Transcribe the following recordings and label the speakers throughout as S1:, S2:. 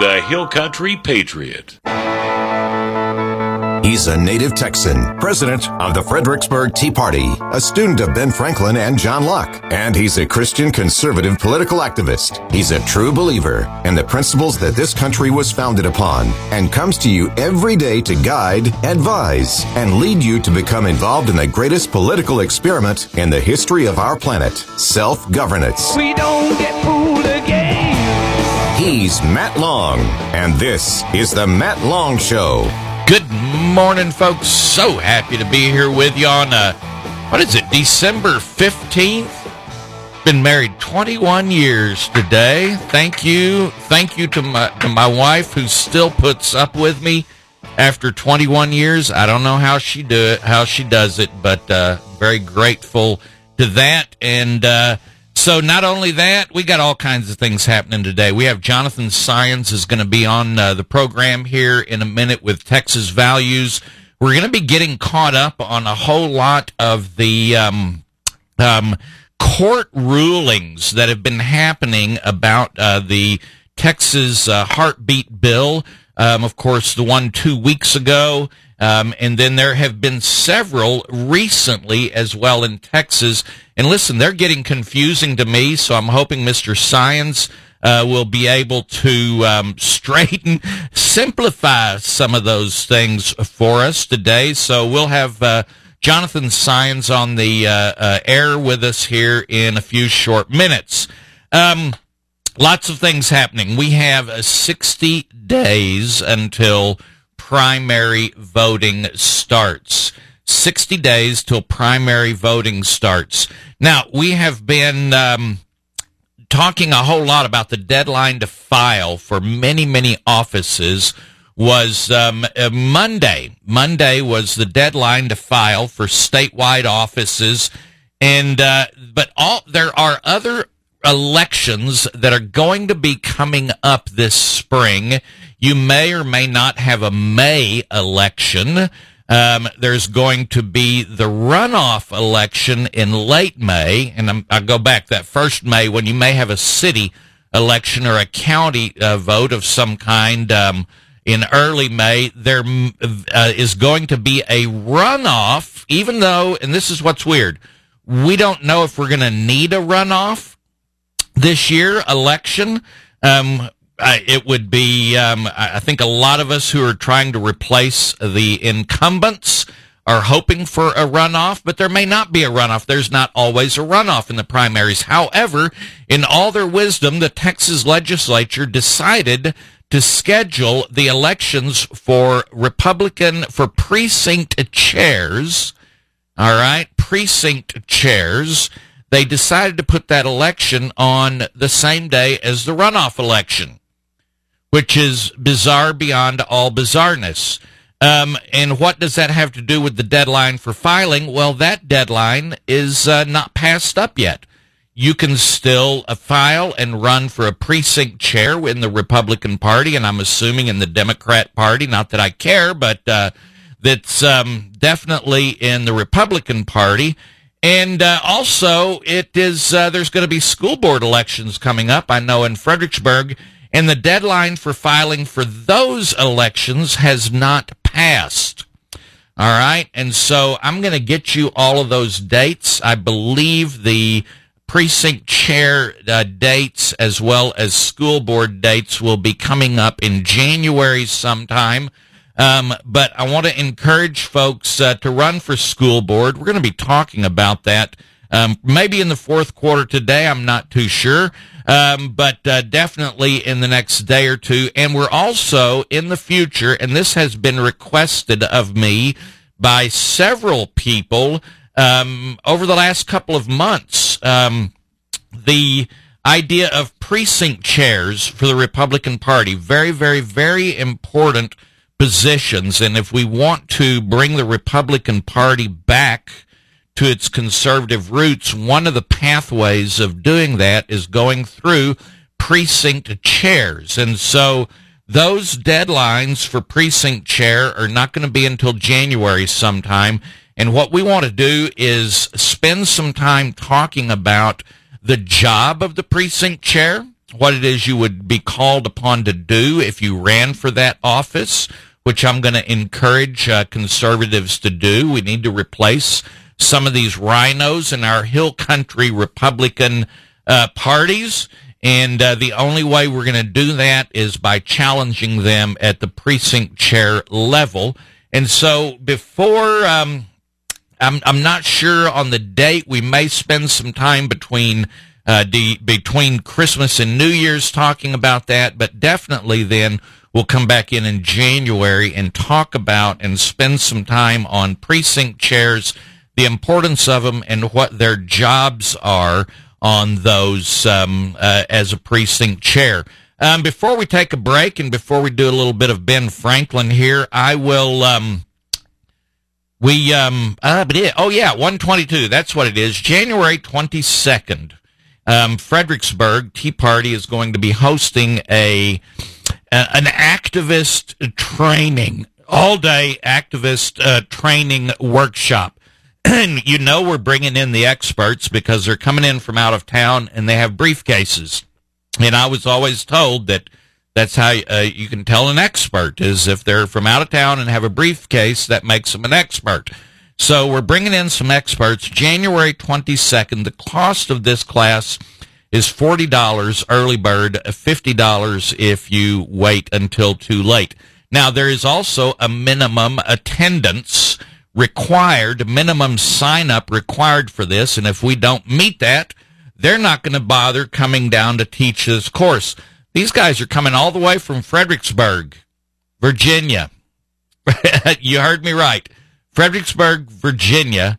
S1: the Hill Country Patriot.
S2: He's a native Texan, president of the Fredericksburg Tea Party, a student of Ben Franklin and John Locke, and he's a Christian conservative political activist. He's a true believer in the principles that this country was founded upon and comes to you every day to guide, advise, and lead you to become involved in the greatest political experiment in the history of our planet, self-governance.
S3: We don't get fooled again.
S2: He's Matt Long, and this is the Matt Long Show.
S4: Good morning, folks. So happy to be here with you on, uh, what is it, December 15th? Been married 21 years today. Thank you. Thank you to my, to my wife who still puts up with me after 21 years. I don't know how she do it, how she does it, but, uh, very grateful to that. And, uh, so not only that, we got all kinds of things happening today. We have Jonathan Saenz is going to be on uh, the program here in a minute with Texas Values. We're going to be getting caught up on a whole lot of the um, um, court rulings that have been happening about uh, the Texas uh, heartbeat bill. Um, of course, the one two weeks ago. Um, and then there have been several recently as well in Texas. And listen, they're getting confusing to me, so I'm hoping Mr. Saenz uh, will be able to um, straighten, simplify some of those things for us today. So we'll have uh, Jonathan Saenz on the uh, uh, air with us here in a few short minutes. Um, lots of things happening. We have uh, 60 days until primary voting starts. 60 days till primary voting starts. Now, we have been um, talking a whole lot about the deadline to file for many, many offices was um, uh, Monday. Monday was the deadline to file for statewide offices, and uh, but all there are other elections that are going to be coming up this spring. You may or may not have a May election. Um, there's going to be the runoff election in late May, and I'm, I'll go back that first May when you may have a city election or a county uh, vote of some kind. Um, in early May, there uh, is going to be a runoff, even though, and this is what's weird, we don't know if we're going to need a runoff this year election. Um, it would be, um, I think a lot of us who are trying to replace the incumbents are hoping for a runoff, but there may not be a runoff. There's not always a runoff in the primaries. However, in all their wisdom, the Texas legislature decided to schedule the elections for Republican, for precinct chairs. All right. Precinct chairs. They decided to put that election on the same day as the runoff election which is bizarre beyond all bizarreness. Um, and what does that have to do with the deadline for filing? Well, that deadline is uh, not passed up yet. You can still uh, file and run for a precinct chair in the Republican Party, and I'm assuming in the Democrat Party. Not that I care, but uh, that's um, definitely in the Republican Party. And uh, also, it is uh, there's going to be school board elections coming up. I know in Fredericksburg and the deadline for filing for those elections has not passed. All right. And so I'm going to get you all of those dates. I believe the precinct chair uh, dates as well as school board dates will be coming up in January sometime. Um, but I want to encourage folks uh, to run for school board. We're going to be talking about that um, maybe in the fourth quarter today. I'm not too sure um, but uh, definitely in the next day or two. And we're also in the future, and this has been requested of me by several people um, over the last couple of months. Um, the idea of precinct chairs for the Republican Party, very, very, very important positions. And if we want to bring the Republican Party back to its conservative roots, one of the pathways of doing that is going through precinct chairs. And so those deadlines for precinct chair are not going to be until January sometime. And what we want to do is spend some time talking about the job of the precinct chair, what it is you would be called upon to do if you ran for that office, which I'm going to encourage uh, conservatives to do. We need to replace some of these rhinos in our hill country Republican uh, parties. And uh, the only way we're going to do that is by challenging them at the precinct chair level. And so before, um, I'm, I'm not sure on the date, we may spend some time between uh, de- between Christmas and New Year's talking about that, but definitely then we'll come back in in January and talk about and spend some time on precinct chairs, the importance of them, and what their jobs are on those um, uh, as a precinct chair. Um, before we take a break and before we do a little bit of Ben Franklin here, I will. Um, we um uh, but it, oh yeah, one twenty two. That's what it is. January twenty second. Um, Fredericksburg Tea Party is going to be hosting a, a an activist training all day activist uh, training workshop. And you know we're bringing in the experts because they're coming in from out of town and they have briefcases. And I was always told that that's how uh, you can tell an expert is if they're from out of town and have a briefcase that makes them an expert. So we're bringing in some experts. January 22nd. The cost of this class is $40 early bird, $50 if you wait until too late. Now there is also a minimum attendance required, minimum sign up required for this. And if we don't meet that, they're not going to bother coming down to teach this course. These guys are coming all the way from Fredericksburg, Virginia. you heard me right. Fredericksburg, Virginia,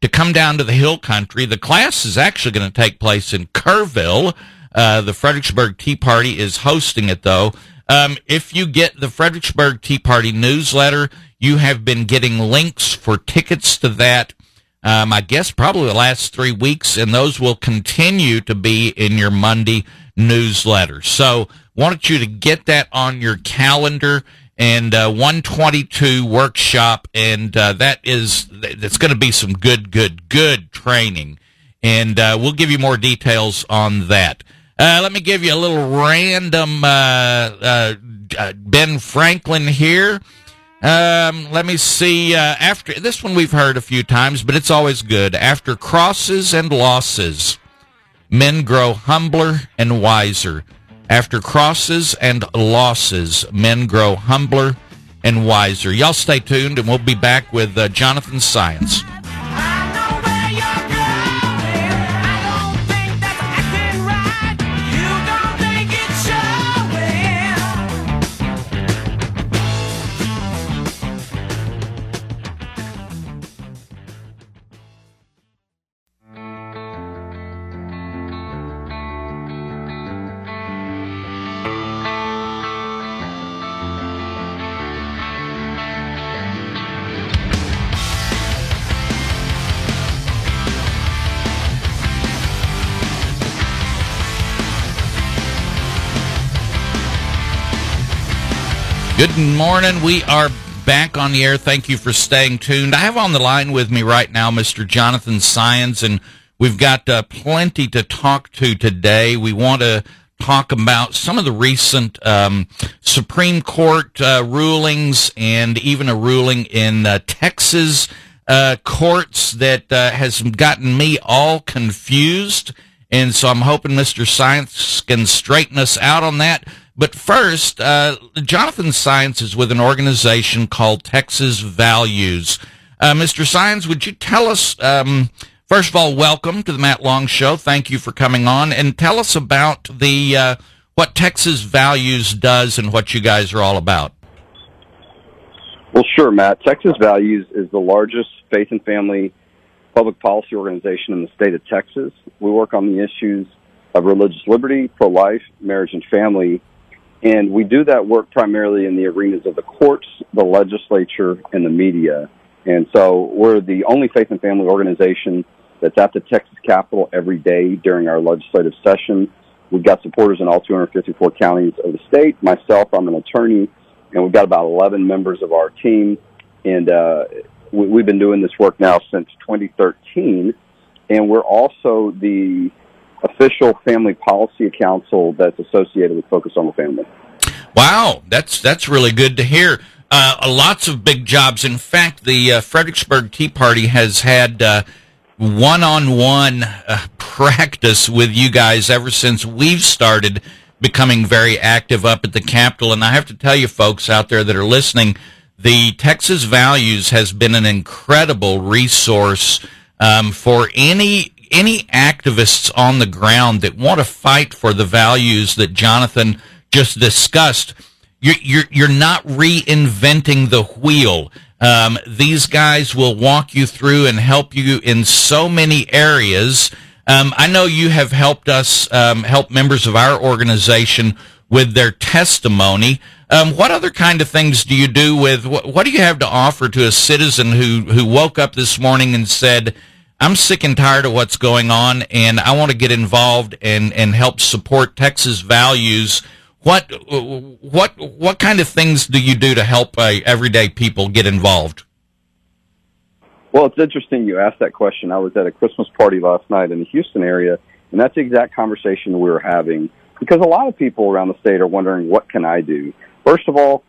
S4: to come down to the hill country. The class is actually going to take place in Kerrville. Uh, the Fredericksburg Tea Party is hosting it, though. Um, if you get the Fredericksburg Tea Party newsletter, you have been getting links for tickets to that. Um, I guess probably the last three weeks, and those will continue to be in your Monday newsletter. So, wanted you to get that on your calendar and uh, 122 workshop, and uh, that is that's going to be some good, good, good training, and uh, we'll give you more details on that. Uh, let me give you a little random uh, uh, Ben Franklin here. Um, let me see. after this one, we've heard a few times, but it's always good. After crosses and losses, men grow humbler and wiser. After crosses and losses, men grow humbler and wiser. Y'all stay tuned, and we'll be back with uh, Jonathan Saenz. Good morning. We are back on the air. Thank you for staying tuned. I have on the line with me right now Mr. Jonathan Saenz, and we've got uh, plenty to talk to today. We want to talk about some of the recent um, Supreme Court uh, rulings and even a ruling in uh, Texas uh, courts that uh, has gotten me all confused. And so I'm hoping Mr. Saenz can straighten us out on that. But first, uh, Jonathan Saenz is with an organization called Texas Values. Uh, Mr. Saenz, would you tell us, um, first of all, welcome to the Matt Long Show. Thank you for coming on, and tell us about the uh, what Texas Values does and what you guys are all about.
S5: Well, sure, Matt. Texas Values is the largest faith and family public policy organization in the state of Texas. We work on the issues of religious liberty, pro life, marriage, and family and we do that work primarily in the arenas of the courts, the legislature, and the media. And so we're the only faith and family organization that's at the Texas Capitol every day during our legislative session. We've got supporters in all 254 counties of the state. Myself, I'm an attorney, and we've got about 11 members of our team. And uh, we, have been doing this work now since 2013. And we're also the official family policy council that's associated with Focus on the Family.
S4: Wow, that's that's really good to hear. Uh, lots of big jobs. In fact, the uh, Fredericksburg Tea Party has had uh, one-on-one uh, practice with you guys ever since we've started becoming very active up at the Capitol. And I have to tell you, folks out there that are listening, the Texas Values has been an incredible resource um, for any any activists on the ground that want to fight for the values that Jonathan just discussed. You're you're, you're not reinventing the wheel. Um, these guys will walk you through and help you in so many areas. Um, I know you have helped us um, help members of our organization with their testimony. Um, what other kind of things do you do with what, what, do you have to offer to a citizen who who woke up this morning and said, "I'm sick and tired of what's going on, and I want to get involved and and help support Texas values." What what what kind of things do you do to help uh, everyday people get involved?
S5: Well, it's interesting you asked that question. I was at a Christmas party last night in the Houston area, and that's the exact conversation we were having because a lot of people around the state are wondering, what can I do? First of all,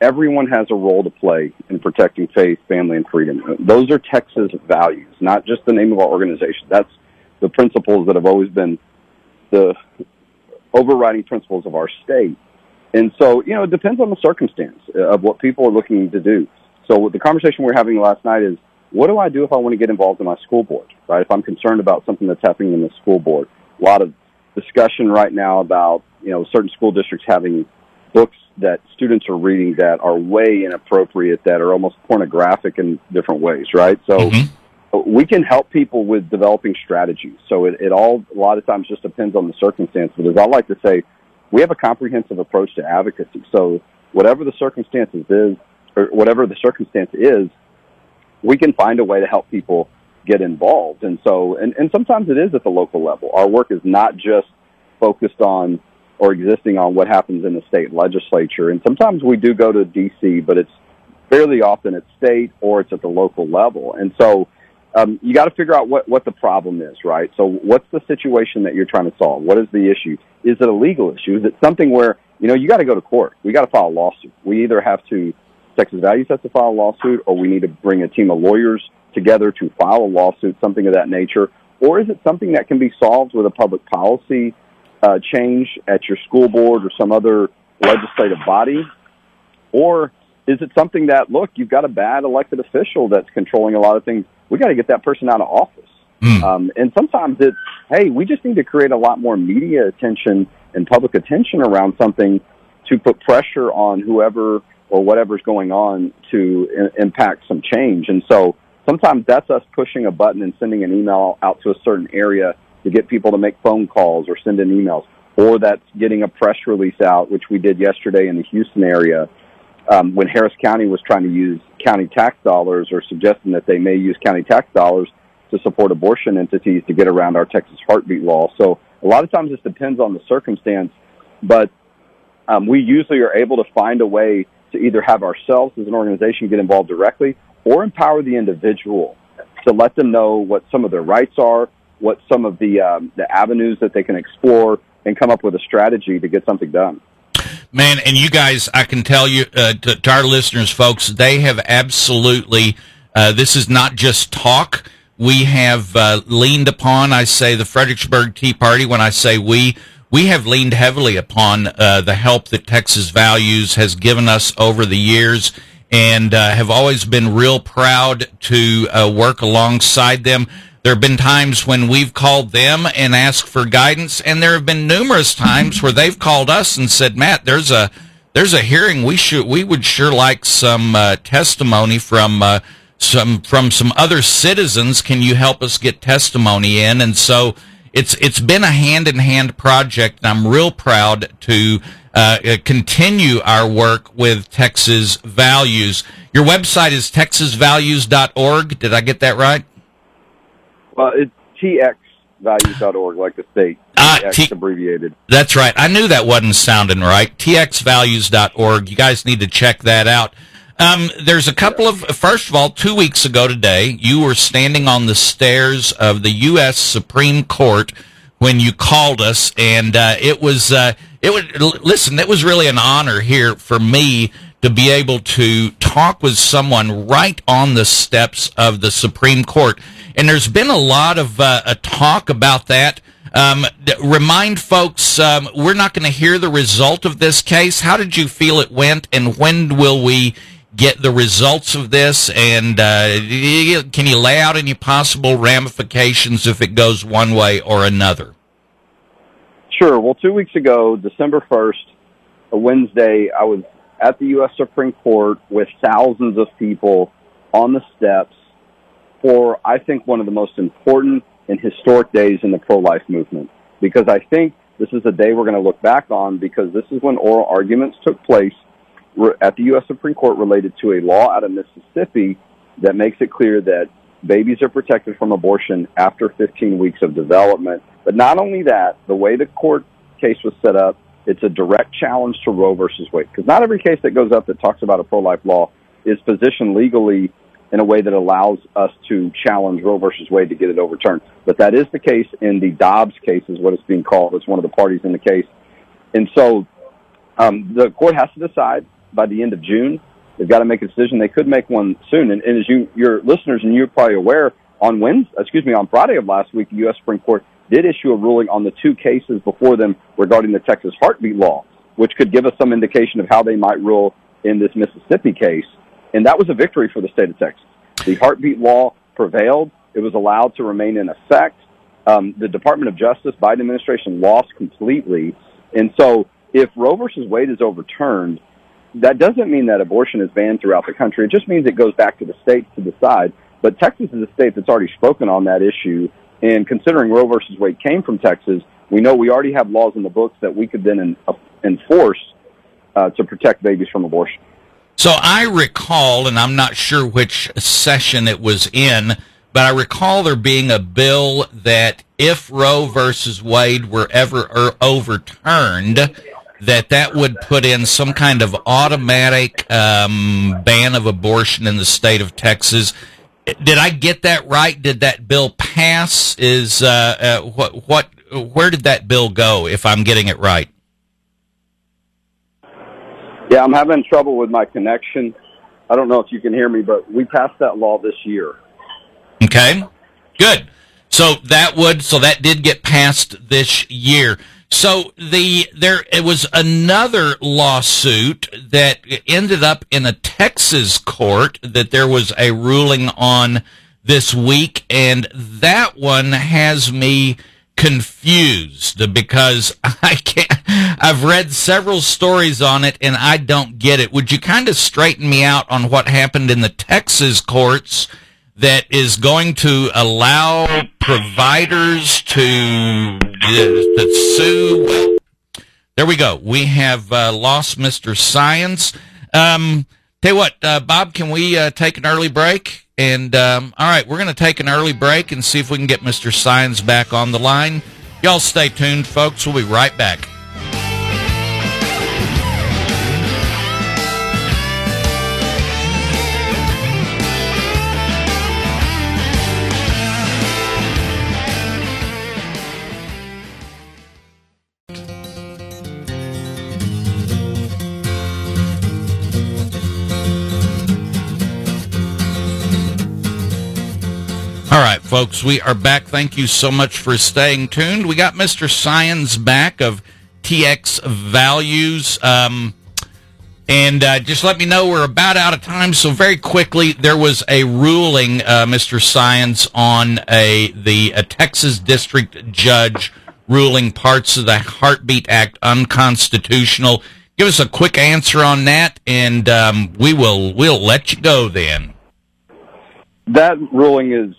S5: everyone has a role to play in protecting faith, family, and freedom. Those are Texas values, not just the name of our organization. That's the principles that have always been the overriding principles of our state. And so, you know, it depends on the circumstance uh, of what people are looking to do. So the conversation we are having last night is, what do I do if I want to get involved in my school board, right? If I'm concerned about something that's happening in the school board. A lot of discussion right now about, you know, certain school districts having books that students are reading that are way inappropriate, that are almost pornographic in different ways, right? So mm-hmm. we can help people with developing strategies. So it, it all, a lot of times just depends on the circumstance. But as I like to say, we have a comprehensive approach to advocacy. So whatever the circumstances is, or whatever the circumstance is, we can find a way to help people get involved. And so, and, and sometimes it is at the local level. Our work is not just focused on or existing on what happens in the state legislature. And sometimes we do go to DC, but it's fairly often at state or it's at the local level. And so um, you got to figure out what, what the problem is, right? So what's the situation that you're trying to solve? What is the issue? Is it a legal issue? Is it something where, you know, you got to go to court. We got to file a lawsuit. We either have to, Texas Values has to file a lawsuit or we need to bring a team of lawyers together to file a lawsuit, something of that nature. Or is it something that can be solved with a public policy uh, change at your school board or some other legislative body? Or is it something that, look, you've got a bad elected official that's controlling a lot of things? We got to get that person out of office. Mm. Um, and sometimes it's, hey, we just need to create a lot more media attention and public attention around something to put pressure on whoever or whatever's going on to I- impact some change. And so sometimes that's us pushing a button and sending an email out to a certain area to get people to make phone calls or send in emails, or that's getting a press release out, which we did yesterday in the Houston area um, when Harris County was trying to use county tax dollars or suggesting that they may use county tax dollars to support abortion entities to get around our Texas heartbeat law. So a lot of times this depends on the circumstance, but um, we usually are able to find a way to either have ourselves as an organization get involved directly or empower the individual to let them know what some of their rights are, what some of the um, the avenues that they can explore, and come up with a strategy to get something done.
S4: Man, and you guys, I can tell you uh, to, to, our listeners, folks, they have absolutely. Uh, this is not just talk. We have uh, leaned upon. I say the Fredericksburg Tea Party. When I say we, we have leaned heavily upon uh, the help that Texas Values has given us over the years and uh, have always been real proud to uh, work alongside them. There have been times when we've called them and asked for guidance, and there have been numerous times where they've called us and said, "Matt, there's a there's a hearing. We should we would sure like some uh, testimony from uh, some from some other citizens. Can you help us get testimony in?" And so it's it's been a hand in hand project, and I'm real proud to uh, uh, continue our work with Texas Values. Your website is texasvalues.org. Did I get that right?
S5: Well, it's txvalues.org, like the state. Ah, TX T- abbreviated.
S4: That's right. I knew that wasn't sounding right. txvalues.org. You guys need to check that out. Um, there's a couple of, first of all, two weeks ago today, you were standing on the stairs of the U.S. Supreme Court when you called us, and uh, it was uh, it was listen. It was really an honor here for me to be able to talk with someone right on the steps of the Supreme Court. And there's been a lot of uh, a talk about that. Um, remind folks, um, we're not going to hear the result of this case. How did you feel it went, and when will we get the results of this? And uh, can you lay out any possible ramifications if it goes one way or another?
S5: Sure. Well, two weeks ago, December 1st, a Wednesday, I was at the U.S. Supreme Court with thousands of people on the steps for, I think, one of the most important and historic days in the pro-life movement. Because I think this is a day we're going to look back on because this is when oral arguments took place at the U.S. Supreme Court related to a law out of Mississippi that makes it clear that babies are protected from abortion after 15 weeks of development. But not only that, the way the court case was set up, it's a direct challenge to Roe versus Wade. Because not every case that goes up that talks about a pro-life law is positioned legally in a way that allows us to challenge Roe versus Wade to get it overturned. But that is the case in the Dobbs case, is what it's being called. It's one of the parties in the case. And so um, the court has to decide by the end of June. They've got to make a decision. They could make one soon. And, and as you, your listeners, and you're probably aware, on Wednesday, excuse me, on Friday of last week, the U.S. Supreme Court did issue a ruling on the two cases before them regarding the Texas heartbeat law, which could give us some indication of how they might rule in this Mississippi case. And that was a victory for the state of Texas. The heartbeat law prevailed. It was allowed to remain in effect. Um, the Department of Justice, Biden administration lost completely. And so if Roe versus Wade is overturned, that doesn't mean that abortion is banned throughout the country. It just means it goes back to the states to decide. But Texas is a state that's already spoken on that issue. And considering Roe versus Wade came from Texas, we know we already have laws in the books that we could then in, uh, enforce uh, to protect babies from abortion.
S4: So I recall, and I'm not sure which session it was in, but I recall there being a bill that if Roe versus Wade were ever er, overturned, that that would put in some kind of automatic um, ban of abortion in the state of Texas. Did I get that right? Did that bill pass? Is uh, uh, what what where did that bill go? If I'm getting it right.
S5: Yeah, I'm having trouble with my connection. I don't know if you can hear me, but we passed that law this year.
S4: Okay, good. So that would so that did get passed this year. So the there it was another lawsuit that ended up in a Texas court that there was a ruling on this week, and that one has me confused because I can't. I've read several stories on it and I don't get it. Would you kind of straighten me out on what happened in the Texas courts that is going to allow providers to, to sue? There we go. We have uh, lost Mr. Saenz. Um, tell you what, uh, Bob, can we uh, take an early break? And um, all right, we're going to take an early break and see if we can get Mr. Saenz back on the line. Y'all stay tuned, folks. We'll be right back. All right, folks, we are back. Thank you so much for staying tuned. We got Mr. Saenz back of TX Values. Um, and uh, just let me know we're about out of time. So very quickly, there was a ruling, uh, Mr. Saenz, on a the a Texas district judge ruling parts of the Heartbeat Act unconstitutional. Give us a quick answer on that, and um, we will we'll let you go then.
S5: That ruling is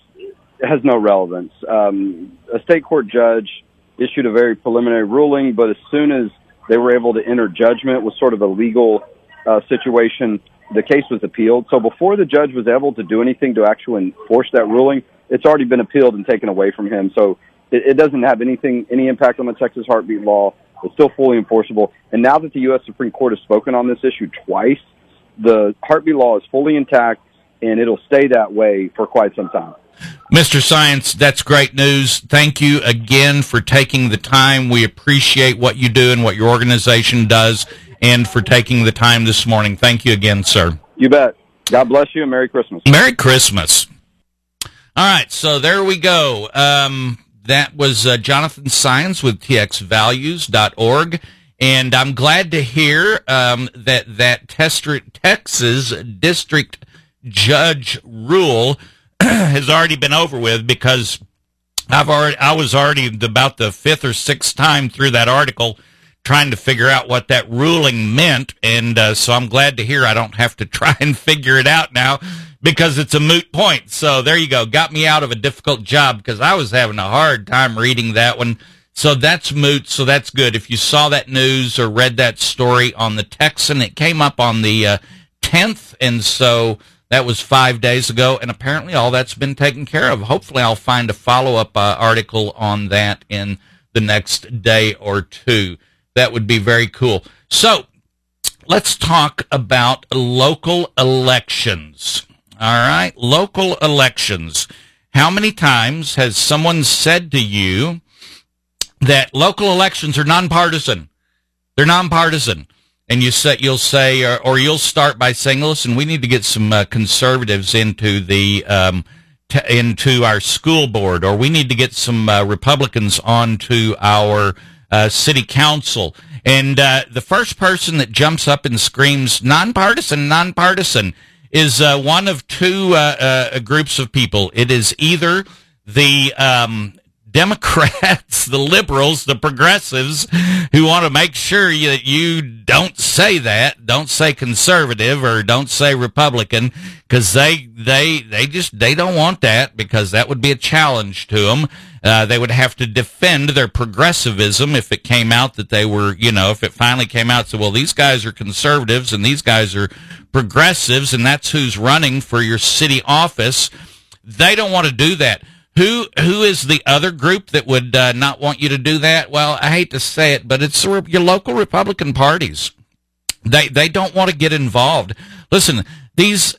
S5: has no relevance. Um, a state court judge issued a very preliminary ruling, but as soon as they were able to enter judgment with sort of a legal uh, situation, the case was appealed. So before the judge was able to do anything to actually enforce that ruling, it's already been appealed and taken away from him. So it, it doesn't have anything, any impact on the Texas heartbeat law. It's still fully enforceable. And now that the U.S. Supreme Court has spoken on this issue twice, the heartbeat law is fully intact and it'll stay that way for quite some time.
S4: Mr. Saenz, that's great news. Thank you again for taking the time. We appreciate what you do and what your organization does, and for taking the time this morning. Thank you again, sir.
S5: You bet. God bless you and Merry Christmas.
S4: Merry Christmas. All right, so there we go. Um, that was uh, Jonathan Saenz with txvalues.org. And I'm glad to hear um, that that Texas district judge rule has already been over with because I've already I was already about the fifth or sixth time through that article trying to figure out what that ruling meant, and uh, so I'm glad to hear I don't have to try and figure it out now because it's a moot point. So there you go, got me out of a difficult job because I was having a hard time reading that one. So that's moot. So that's good. If you saw that news or read that story on the Texan, it came up on the uh, 10th, and so that was five days ago, and apparently all that's been taken care of. Hopefully, I'll find a follow up uh, article on that in the next day or two. That would be very cool. So, let's talk about local elections. All right, local elections. How many times has someone said to you that local elections are nonpartisan? They're nonpartisan and you say you'll say or, or, you'll start by saying, "Listen, we need to get some uh, conservatives into the um, t- into our school board, or we need to get some uh, Republicans onto our uh, city council." And uh, the first person that jumps up and screams "nonpartisan, nonpartisan" is uh, one of two uh, groups of people. It is either the um, Democrats, the liberals, the progressives who want to make sure that you don't say that, don't say conservative or don't say Republican because they, they, they just, they don't want that because that would be a challenge to them. Uh, they would have to defend their progressivism if it came out that they were, you know, if it finally came out, so well, these guys are conservatives and these guys are progressives and that's who's running for your city office. They don't want to do that who who is the other group that would uh, not want you to do that? Well, I hate to say it, but it's your local Republican parties. They they don't want to get involved. Listen, these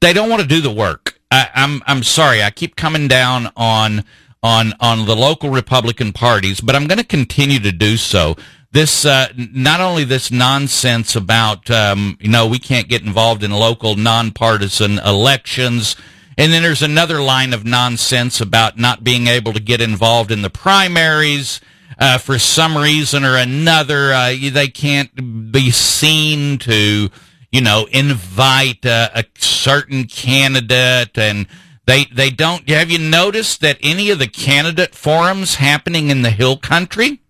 S4: they don't want to do the work. I, I'm I'm sorry. I keep coming down on on on the local Republican parties, but I'm going to continue to do so. This uh, not only this nonsense about um, you know we can't get involved in local nonpartisan elections and then there's another line of nonsense about not being able to get involved in the primaries. Uh, for some reason or another, uh, they can't be seen to, you know, invite uh, a certain candidate and they, they don't. Have you noticed that any of the candidate forums happening in the Hill Country?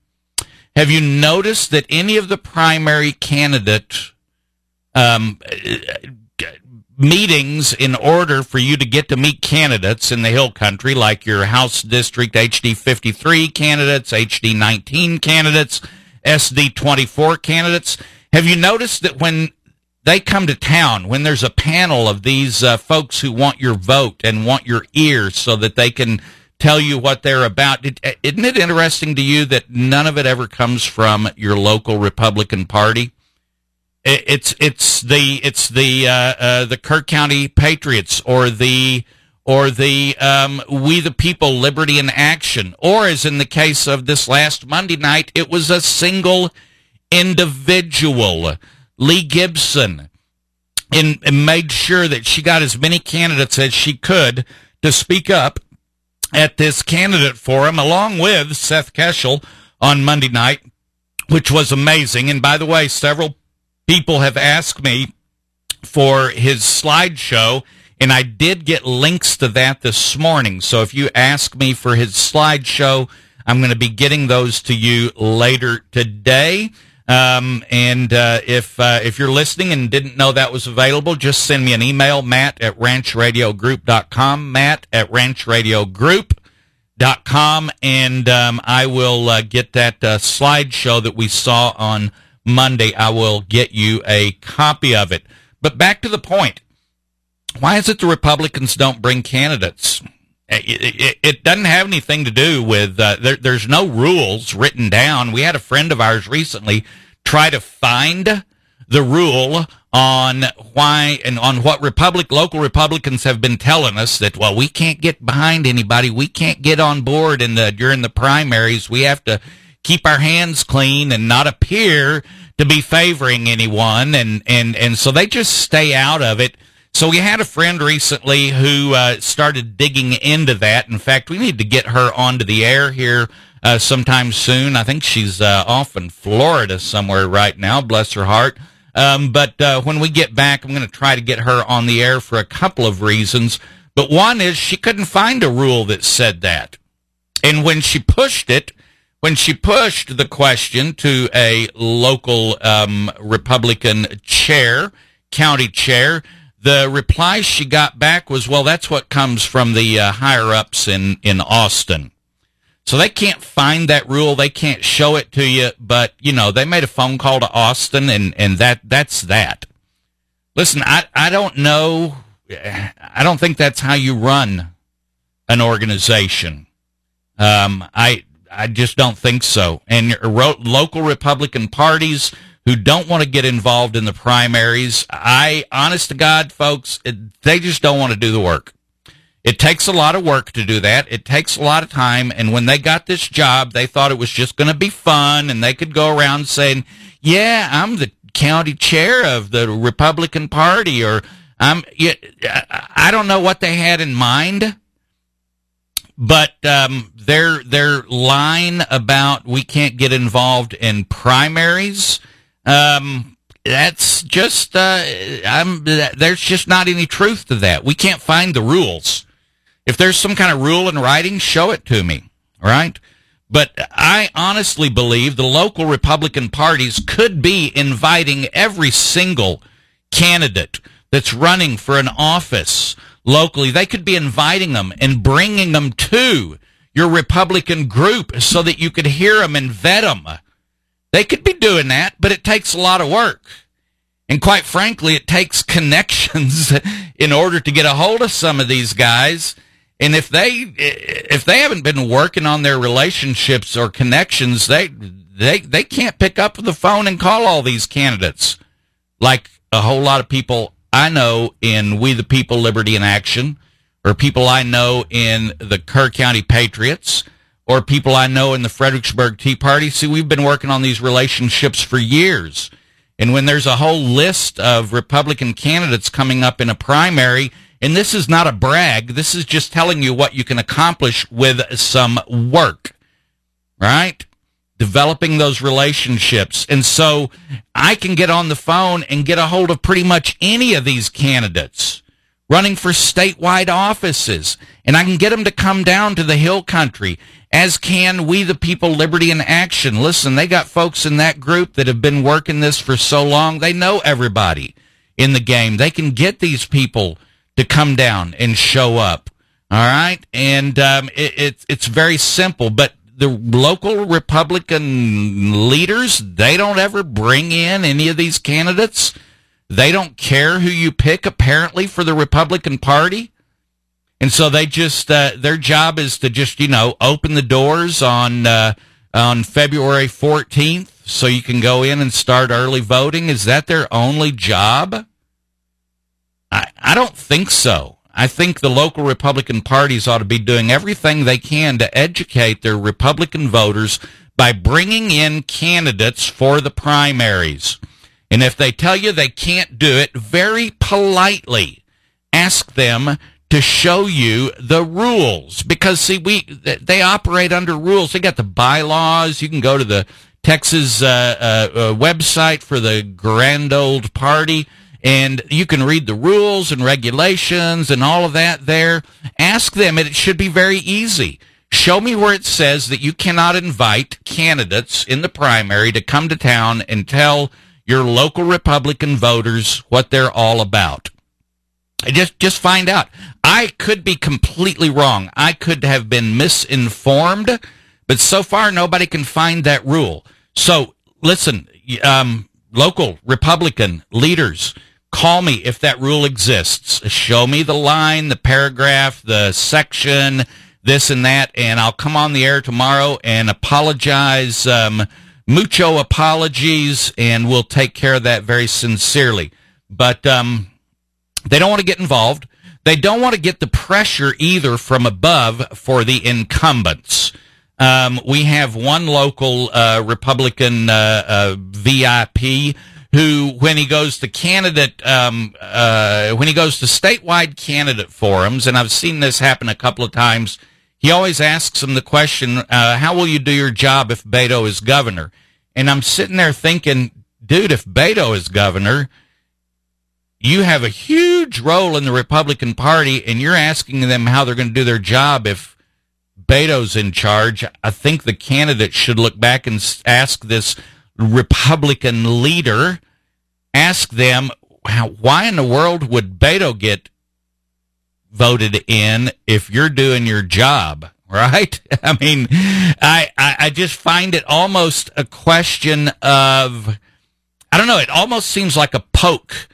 S4: Have you noticed that any of the primary candidate um, meetings in order for you to get to meet candidates in the Hill Country, like your House District HD 53 candidates, HD 19 candidates, SD 24 candidates. Have you noticed that when they come to town, when there's a panel of these uh, folks who want your vote and want your ears so that they can tell you what they're about. is not it interesting to you that none of it ever comes from your local Republican Party? It's it's the it's the uh, uh, the Kerr County Patriots or the or the um, We the People Liberty in Action, or as in the case of this last Monday night, it was a single individual, Lee Gibson, and, and made sure that she got as many candidates as she could to speak up at this candidate forum, along with Seth Keshel on Monday night, which was amazing. And by the way, several people have asked me for his slideshow, and I did get links to that this morning. So if you ask me for his slideshow, I'm going to be getting those to you later today. Um, and uh, if uh, if you're listening and didn't know that was available, just send me an email, matt at ranchradiogroup.com, matt at ranchradiogroup.com, and um, I will uh, get that uh, slideshow that we saw on Monday, I will get you a copy of it. But back to the point. Why is it the Republicans don't bring candidates? It, it, it doesn't have anything to do with, uh, there, there's no rules written down. We had a friend of ours recently try to find the rule on why and on what Republic local Republicans have been telling us that well we can't get behind anybody, we can't get on board in the during the primaries, we have to keep our hands clean and not appear to be favoring anyone, and and and so they just stay out of it. So we had a friend recently who uh, started digging into that. In fact, we need to get her onto the air here uh, sometime soon. I think she's uh, off in Florida somewhere right now. Bless her heart. Um, but uh, when we get back, I'm going to try to get her on the air for a couple of reasons. But one is she couldn't find a rule that said that. And when she pushed it, when she pushed the question to a local um, Republican chair, county chair, the reply she got back was, well, that's what comes from the uh, higher ups in, in Austin. So they can't find that rule. They can't show it to you, but you know, they made a phone call to Austin and, and that, that's that. Listen, I, I don't know. I don't think that's how you run an organization. Um, I, I just don't think so. And local Republican parties who don't want to get involved in the primaries, I, honest to God, folks, they just don't want to do the work. It takes a lot of work to do that. It takes a lot of time. And when they got this job, they thought it was just going to be fun and they could go around saying, yeah, I'm the county chair of the Republican Party or I'm, I don't know what they had in mind, but, um, their, their line about we can't get involved in primaries, um, that's just, uh, I'm, there's just not any truth to that. We can't find the rules. If there's some kind of rule in writing, show it to me, right? But I honestly believe the local Republican parties could be inviting every single candidate that's running for an office locally. They could be inviting them and bringing them to your Republican group so that you could hear them and vet them. They could be doing that, but it takes a lot of work. And quite frankly, it takes connections in order to get a hold of some of these guys and if they if they haven't been working on their relationships or connections, they they they can't pick up the phone and call all these candidates. Like a whole lot of people I know in We the People Liberty in Action, or people I know in the Kerr County Patriots, or people I know in the Fredericksburg Tea Party. See, we've been working on these relationships for years. And when there's a whole list of Republican candidates coming up in a primary, and this is not a brag. This is just telling you what you can accomplish with some work, right? Developing those relationships. And so I can get on the phone and get a hold of pretty much any of these candidates running for statewide offices. And I can get them to come down to the hill country, as can we, the people, Liberty in Action. Listen, they got folks in that group that have been working this for so long. They know everybody in the game. They can get these people to come down and show up. All right, and um, it, it's it's very simple. But the local Republican leaders they don't ever bring in any of these candidates. They don't care who you pick apparently for the Republican Party. And so they just uh, their job is to just you know open the doors on uh, on February 14th so you can go in and start early voting. Is that their only job? I, I don't think so. I think the local Republican parties ought to be doing everything they can to educate their Republican voters by bringing in candidates for the primaries. And if they tell you they can't do it, very politely ask them to show you the rules because see we they operate under rules they got the bylaws you can go to the texas uh, uh, uh, website for the grand old party and you can read the rules and regulations and all of that there. Ask them, and it should be very easy. Show me where it says that you cannot invite candidates in the primary to come to town and tell your local Republican voters what they're all about. Just just find out. I could be completely wrong. I could have been misinformed, but so far nobody can find that rule. So listen, um, local Republican leaders, call me if that rule exists. Show me the line, the paragraph, the section, this and that, and I'll come on the air tomorrow and apologize um, mucho apologies, and we'll take care of that very sincerely. But um, they don't want to get involved. They don't want to get the pressure either from above for the incumbents. Um, we have one local uh, Republican uh, uh, VIP who, when he goes to candidate, um, uh, when he goes to statewide candidate forums, and I've seen this happen a couple of times, he always asks them the question, uh, "How will you do your job if Beto is governor?" And I'm sitting there thinking, dude, if Beto is governor, you have a huge role in the Republican Party, and you're asking them how they're going to do their job if Beto's in charge. I think the candidate should look back and ask this Republican leader, ask them, why in the world would Beto get voted in if you're doing your job? Right? I mean, I, I, I just find it almost a question of, I don't know, it almost seems like a poke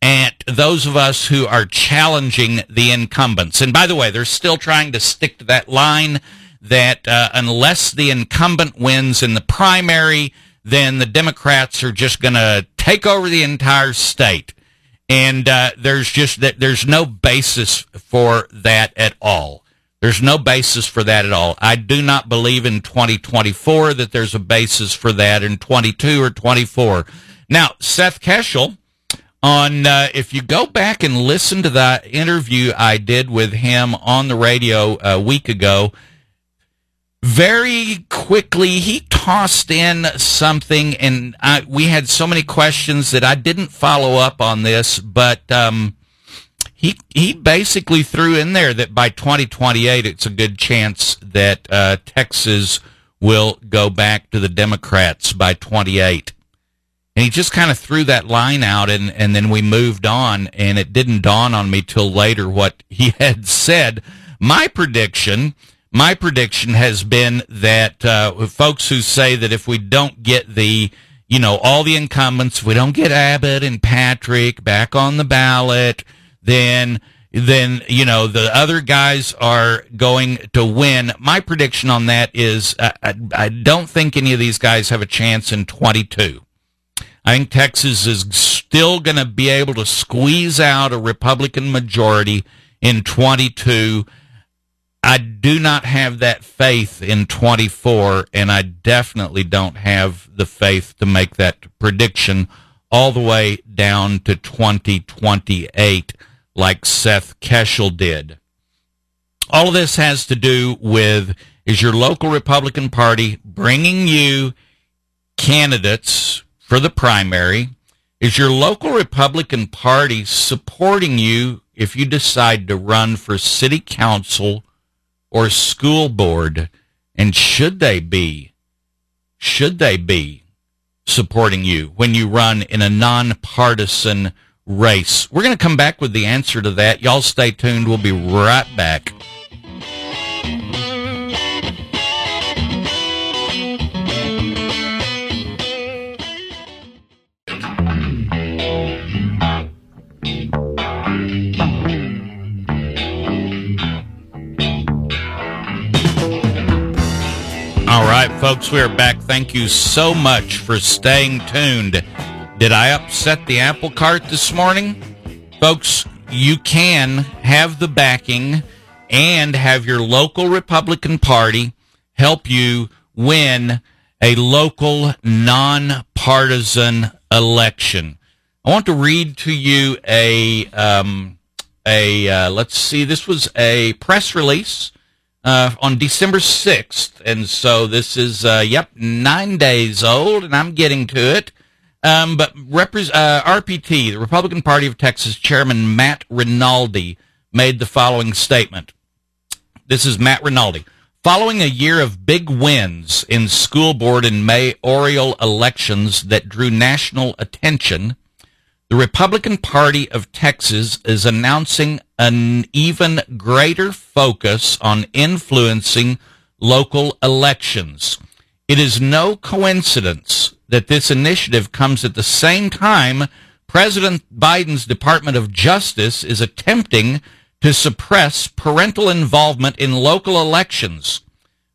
S4: at those of us who are challenging the incumbents. And by the way, they're still trying to stick to that line that uh, unless the incumbent wins in the primary, then the Democrats are just going to take over the entire state. And uh, there's just that there's no basis for that at all. There's no basis for that at all. I do not believe in 2024 that there's a basis for that in 22 or 24. Now, Seth Keshel, on uh, if you go back and listen to that interview I did with him on the radio a week ago, very quickly he tossed in something and I, we had so many questions that i didn't follow up on this but um, he he basically threw in there that by 2028 it's a good chance that uh, texas will go back to the democrats by 28 and he just kind of threw that line out and, and then we moved on and it didn't dawn on me till later what he had said. My prediction my prediction has been that uh, folks who say that if we don't get the, you know, all the incumbents, if we don't get Abbott and Patrick back on the ballot, then then you know the other guys are going to win. My prediction on that is I, I don't think any of these guys have a chance in 22. I think Texas is still going to be able to squeeze out a Republican majority in 22 I do not have that faith in 24, and I definitely don't have the faith to make that prediction all the way down to 2028 like Seth Keshel did. All of this has to do with is your local Republican Party bringing you candidates for the primary? Is your local Republican Party supporting you if you decide to run for city council or school board, and should they be, should they be supporting you when you run in a nonpartisan race? We're going to come back with the answer to that. Y'all stay tuned. We'll be right back. Folks, we are back. Thank you so much for staying tuned. Did I upset the apple cart this morning? Folks, you can have the backing and have your local Republican Party help you win a local nonpartisan election. I want to read to you a um, a uh, let's see. This was a press release uh, on December 6th. And so this is, uh, yep, nine days old, and I'm getting to it. Um, but uh, RPT, the Republican Party of Texas Chairman Matt Rinaldi, made the following statement. This is Matt Rinaldi. Following a year of big wins in school board and mayoral elections that drew national attention, the Republican Party of Texas is announcing an even greater focus on influencing local elections. It is no coincidence that this initiative comes at the same time President Biden's Department of Justice is attempting to suppress parental involvement in local elections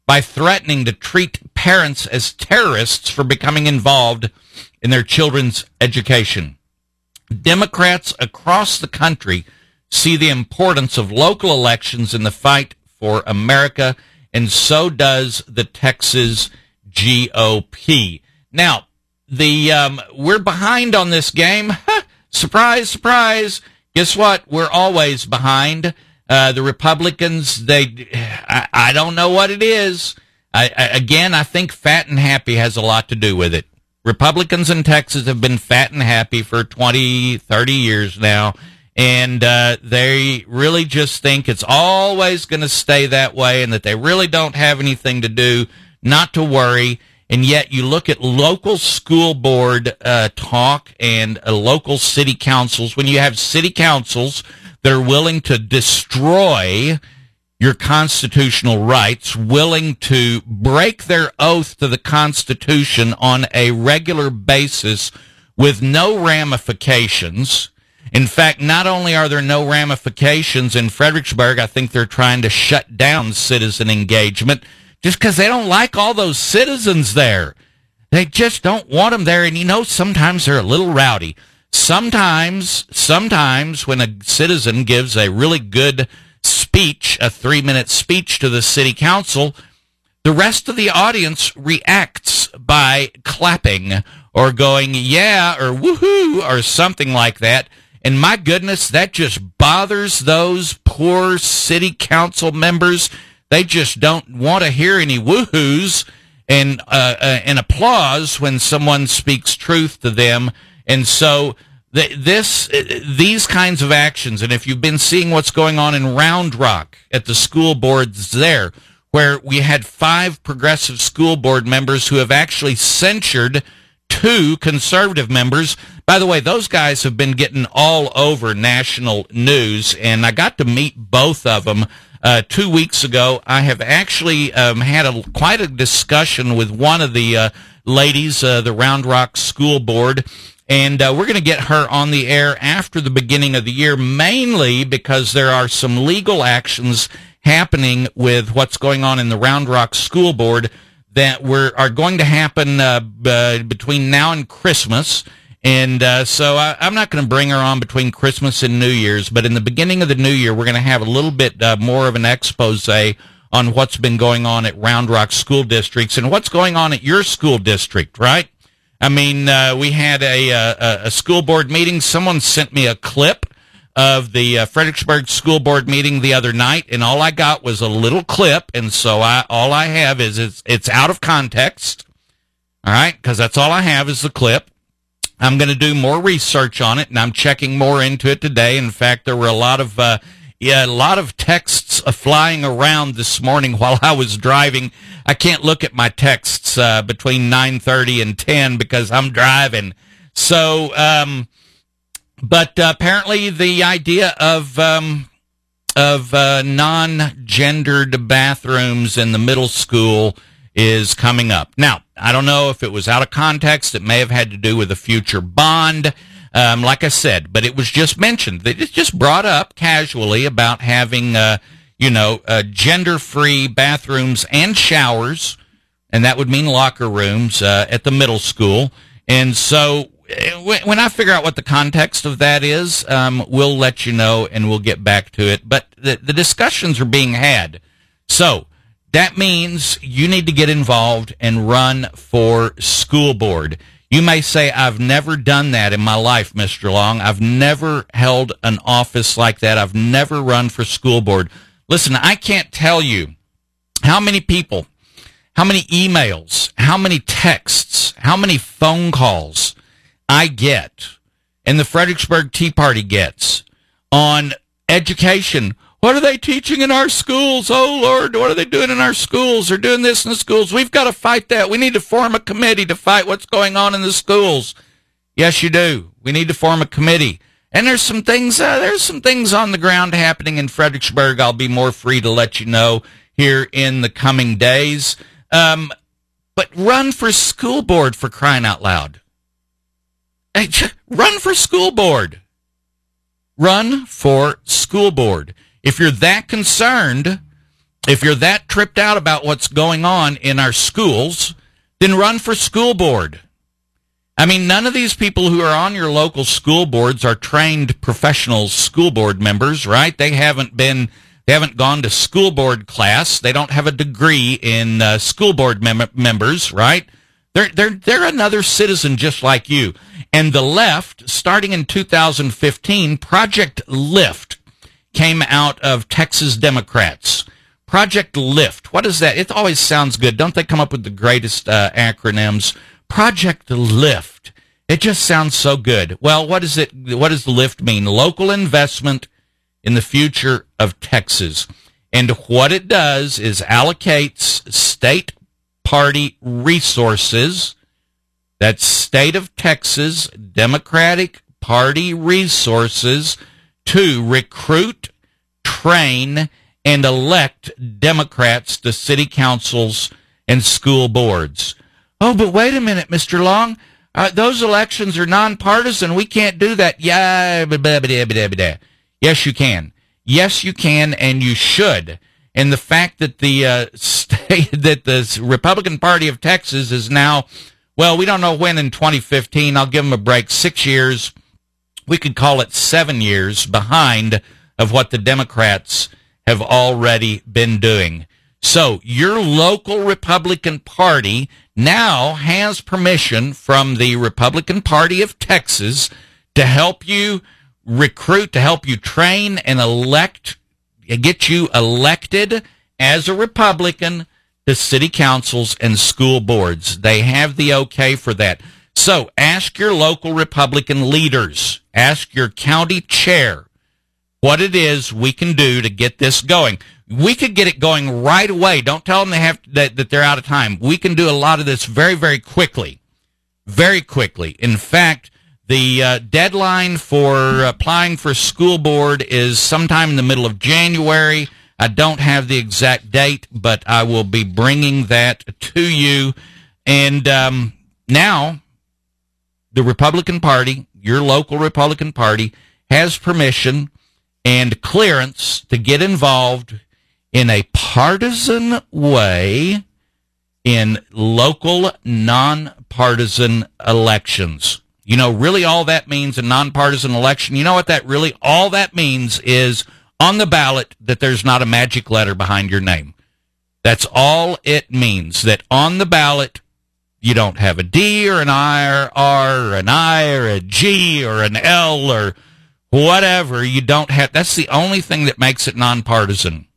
S4: by threatening to treat parents as terrorists for becoming involved in their children's education. Democrats across the country see the importance of local elections in the fight for America, and so does the Texas GOP. Now, the um, we're behind on this game. surprise, surprise. Guess what? We're always behind. Uh, the Republicans, they, I, I, don't know what it is. I, I, again, I think fat and happy has a lot to do with it. Republicans in Texas have been fat and happy for 20, 30 years now. And uh, they really just think it's always going to stay that way and that they really don't have anything to do, not to worry. And yet you look at local school board uh, talk and uh, local city councils, when you have city councils that are willing to destroy your constitutional rights, willing to break their oath to the Constitution on a regular basis with no ramifications. In fact, not only are there no ramifications in Fredericksburg, I think they're trying to shut down citizen engagement just because they don't like all those citizens there. They just don't want them there. And you know, sometimes they're a little rowdy. Sometimes, sometimes when a citizen gives a really good speech, a three minute speech to the city council, the rest of the audience reacts by clapping or going, yeah, or woohoo, or something like that. And my goodness, that just bothers those poor city council members. They just don't want to hear any woohoos and uh, uh, and applause when someone speaks truth to them. And so this these kinds of actions, and if you've been seeing what's going on in Round Rock at the school boards there, where we had five progressive school board members who have actually censured two conservative members. By the way, those guys have been getting all over national news, and I got to meet both of them uh, two weeks ago. I have actually um, had a quite a discussion with one of the uh, ladies, uh, the Round Rock School Board, and uh, we're going to get her on the air after the beginning of the year, mainly because there are some legal actions happening with what's going on in the Round Rock School Board that were are going to happen uh, between now and Christmas. And uh, so I, am not going to bring her on between Christmas and New Year's, but in the beginning of the new year, we're going to have a little bit uh, more of an expose on what's been going on at Round Rock school districts and what's going on at your school district, right? I mean, uh, we had a, uh, a, a school board meeting. Someone sent me a clip of the uh, Fredericksburg school board meeting the other night, and all I got was a little clip, and so I all I have is it's it's out of context. All right, because that's all I have is the clip. I'm going to do more research on it, and I'm checking more into it today. In fact, there were a lot of uh, yeah, a lot of texts uh, flying around this morning while I was driving. I can't look at my texts uh, between 9:30 and 10 because I'm driving. So, um, but uh, apparently, the idea of um, of uh, non-gendered bathrooms in the middle school is coming up. Now, I don't know if it was out of context. It may have had to do with a future bond. Um, like I said, but it was just mentioned. It's just brought up casually about having, uh, you know, uh, gender-free bathrooms and showers, and that would mean locker rooms uh, at the middle school. And so, eh, when I figure out what the context of that is, um, we'll let you know, and we'll get back to it. But the, the discussions are being had. So that means you need to get involved and run for school board. You may say, I've never done that in my life, Mr. Long. I've never held an office like that. I've never run for school board. Listen, I can't tell you how many people, how many emails, how many texts, how many phone calls I get and the Fredericksburg Tea Party gets on education what are they teaching in our schools? Oh, Lord, what are they doing in our schools? They're doing this in the schools. We've got to fight that. We need to form a committee to fight what's going on in the schools. Yes, you do. We need to form a committee. And there's some things, uh, there's some things on the ground happening in Fredericksburg. I'll be more free to let you know here in the coming days. Um, but run for school board for crying out loud. Hey, run for school board. Run for school board. If you're that concerned if you're that tripped out about what's going on in our schools, then run for school board. I mean, none of these people who are on your local school boards are trained professional school board members, right? They haven't been, they haven't gone to school board class. They don't have a degree in uh, school board mem- members, right? They're, they're, they're another citizen just like you. And the left, starting in 2015, Project Lift came out of Texas Democrats. Project Lift. What is that? It always sounds good. Don't they come up with the greatest uh, acronyms? Project Lift. It just sounds so good. Well, what is it? What does Lift mean? Local investment in the future of Texas. And what it does is allocates state party resources. That's state of Texas Democratic Party resources to recruit, train, and elect Democrats to city councils and school boards. Oh, but wait a minute, Mr. Long. Uh, those elections are nonpartisan. We can't do that. Yeah, yes, you can. Yes, you can, and you should. And the fact that the uh, state that the Republican Party of Texas is now, well, we don't know when in 2015. I'll give them a break. Six years. We could call it seven years behind of what the Democrats have already been doing. So your local Republican Party now has permission from the Republican Party of Texas to help you recruit, to help you train and elect, get you elected as a Republican to city councils and school boards. They have the okay for that. So ask your local Republican leaders, ask your county chair what it is we can do to get this going we could get it going right away. Don't tell them they have that, that they're out of time. We can do a lot of this very, very quickly, very quickly. In fact, the uh, deadline for applying for school board is sometime in the middle of January. I don't have the exact date, but I will be bringing that to you. And um, now, the Republican Party, your local Republican Party, has permission and clearance to get involved in a partisan way in local nonpartisan elections. You know, really all that means a nonpartisan election. You know what that really all that means is on the ballot that there's not a magic letter behind your name. That's all it means. That on the ballot you don't have a D or an I or R or an I or a G or an L or whatever. You don't have that's the only thing that makes it nonpartisan.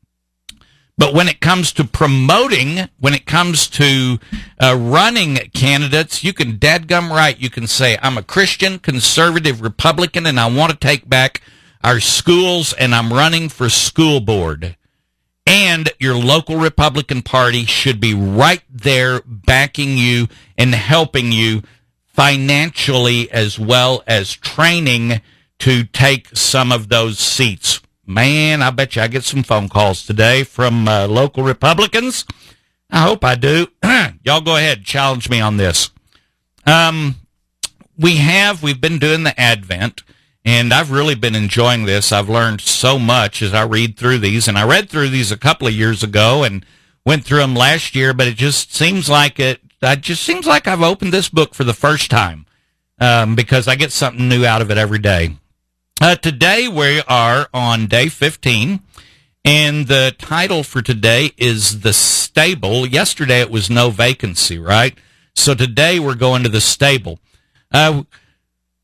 S4: But when it comes to promoting, when it comes to uh, running candidates, you can dadgum right. You can say, I'm a Christian, conservative Republican, and I want to take back our schools, and I'm running for school board. And your local Republican Party should be right there backing you and helping you financially as well as training to take some of those seats Man, I bet you I get some phone calls today from uh, local Republicans. I hope I do. Y'all go ahead, challenge me on this. Um, we have, we've been doing the Advent, and I've really been enjoying this. I've learned so much as I read through these, and I read through these a couple of years ago and went through them last year, but it just seems like it, it just seems like I've opened this book for the first time um, because I get something new out of it every day. Uh, today we are on day 15, and the title for today is The Stable. Yesterday it was No Vacancy, right? So today we're going to the stable. Uh,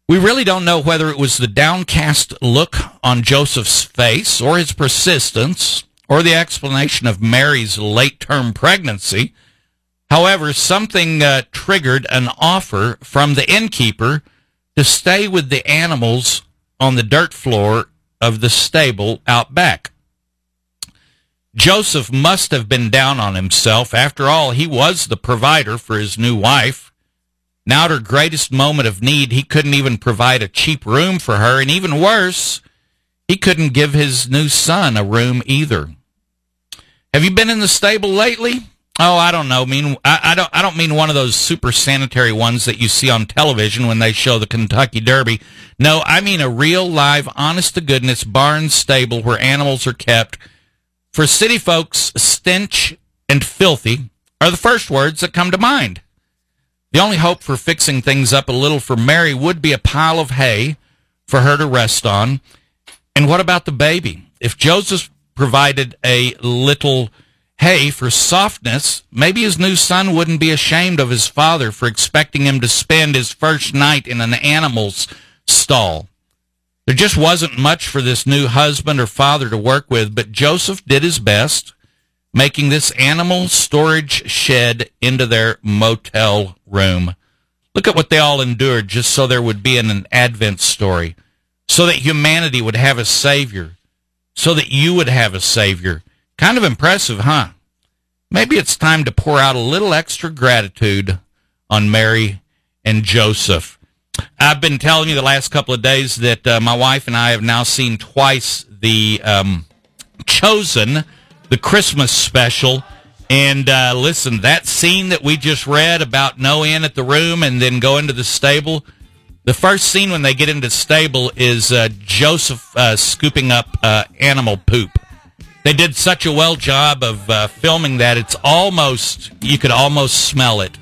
S4: we really don't know whether it was the downcast look on Joseph's face, or his persistence, or the explanation of Mary's late term pregnancy. However, something uh, triggered an offer from the innkeeper to stay with the animals on the dirt floor of the stable out back. Joseph must have been down on himself. After all, he was the provider for his new wife. Now, at her greatest moment of need, he couldn't even provide a cheap room for her, and even worse, he couldn't give his new son a room either. Have you been in the stable lately? Oh, I don't know. I mean, I, I, don't. I don't mean one of those super sanitary ones that you see on television when they show the Kentucky Derby. No, I mean a real, live, honest to goodness barn stable where animals are kept For city folks, stench and filthy are the first words that come to mind. The only hope for fixing things up a little for Mary would be a pile of hay for her to rest on. And what about the baby? If Joseph provided a little hay for softness, maybe his new son wouldn't be ashamed of his father for expecting him to spend his first night in an animal's stall. There just wasn't much for this new husband or father to work with, but Joseph did his best, making this animal storage shed into their motel room. Look at what they all endured just so there would be an Advent story, so that humanity would have a Savior, so that you would have a Savior. Kind of impressive, huh? Maybe it's time to pour out a little extra gratitude on Mary and Joseph. I've been telling you the last couple of days that uh, my wife and I have now seen twice the um, Chosen, the Christmas special. And uh, listen, that scene that we just read about no in at the room and then go into the stable. The first scene when they get into the stable is uh, Joseph uh, scooping up uh, animal poop. They did such a well job of uh, filming that it's almost you could almost smell it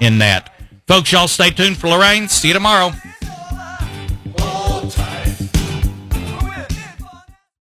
S4: in that. Folks, y'all stay tuned for Lorraine. See you tomorrow.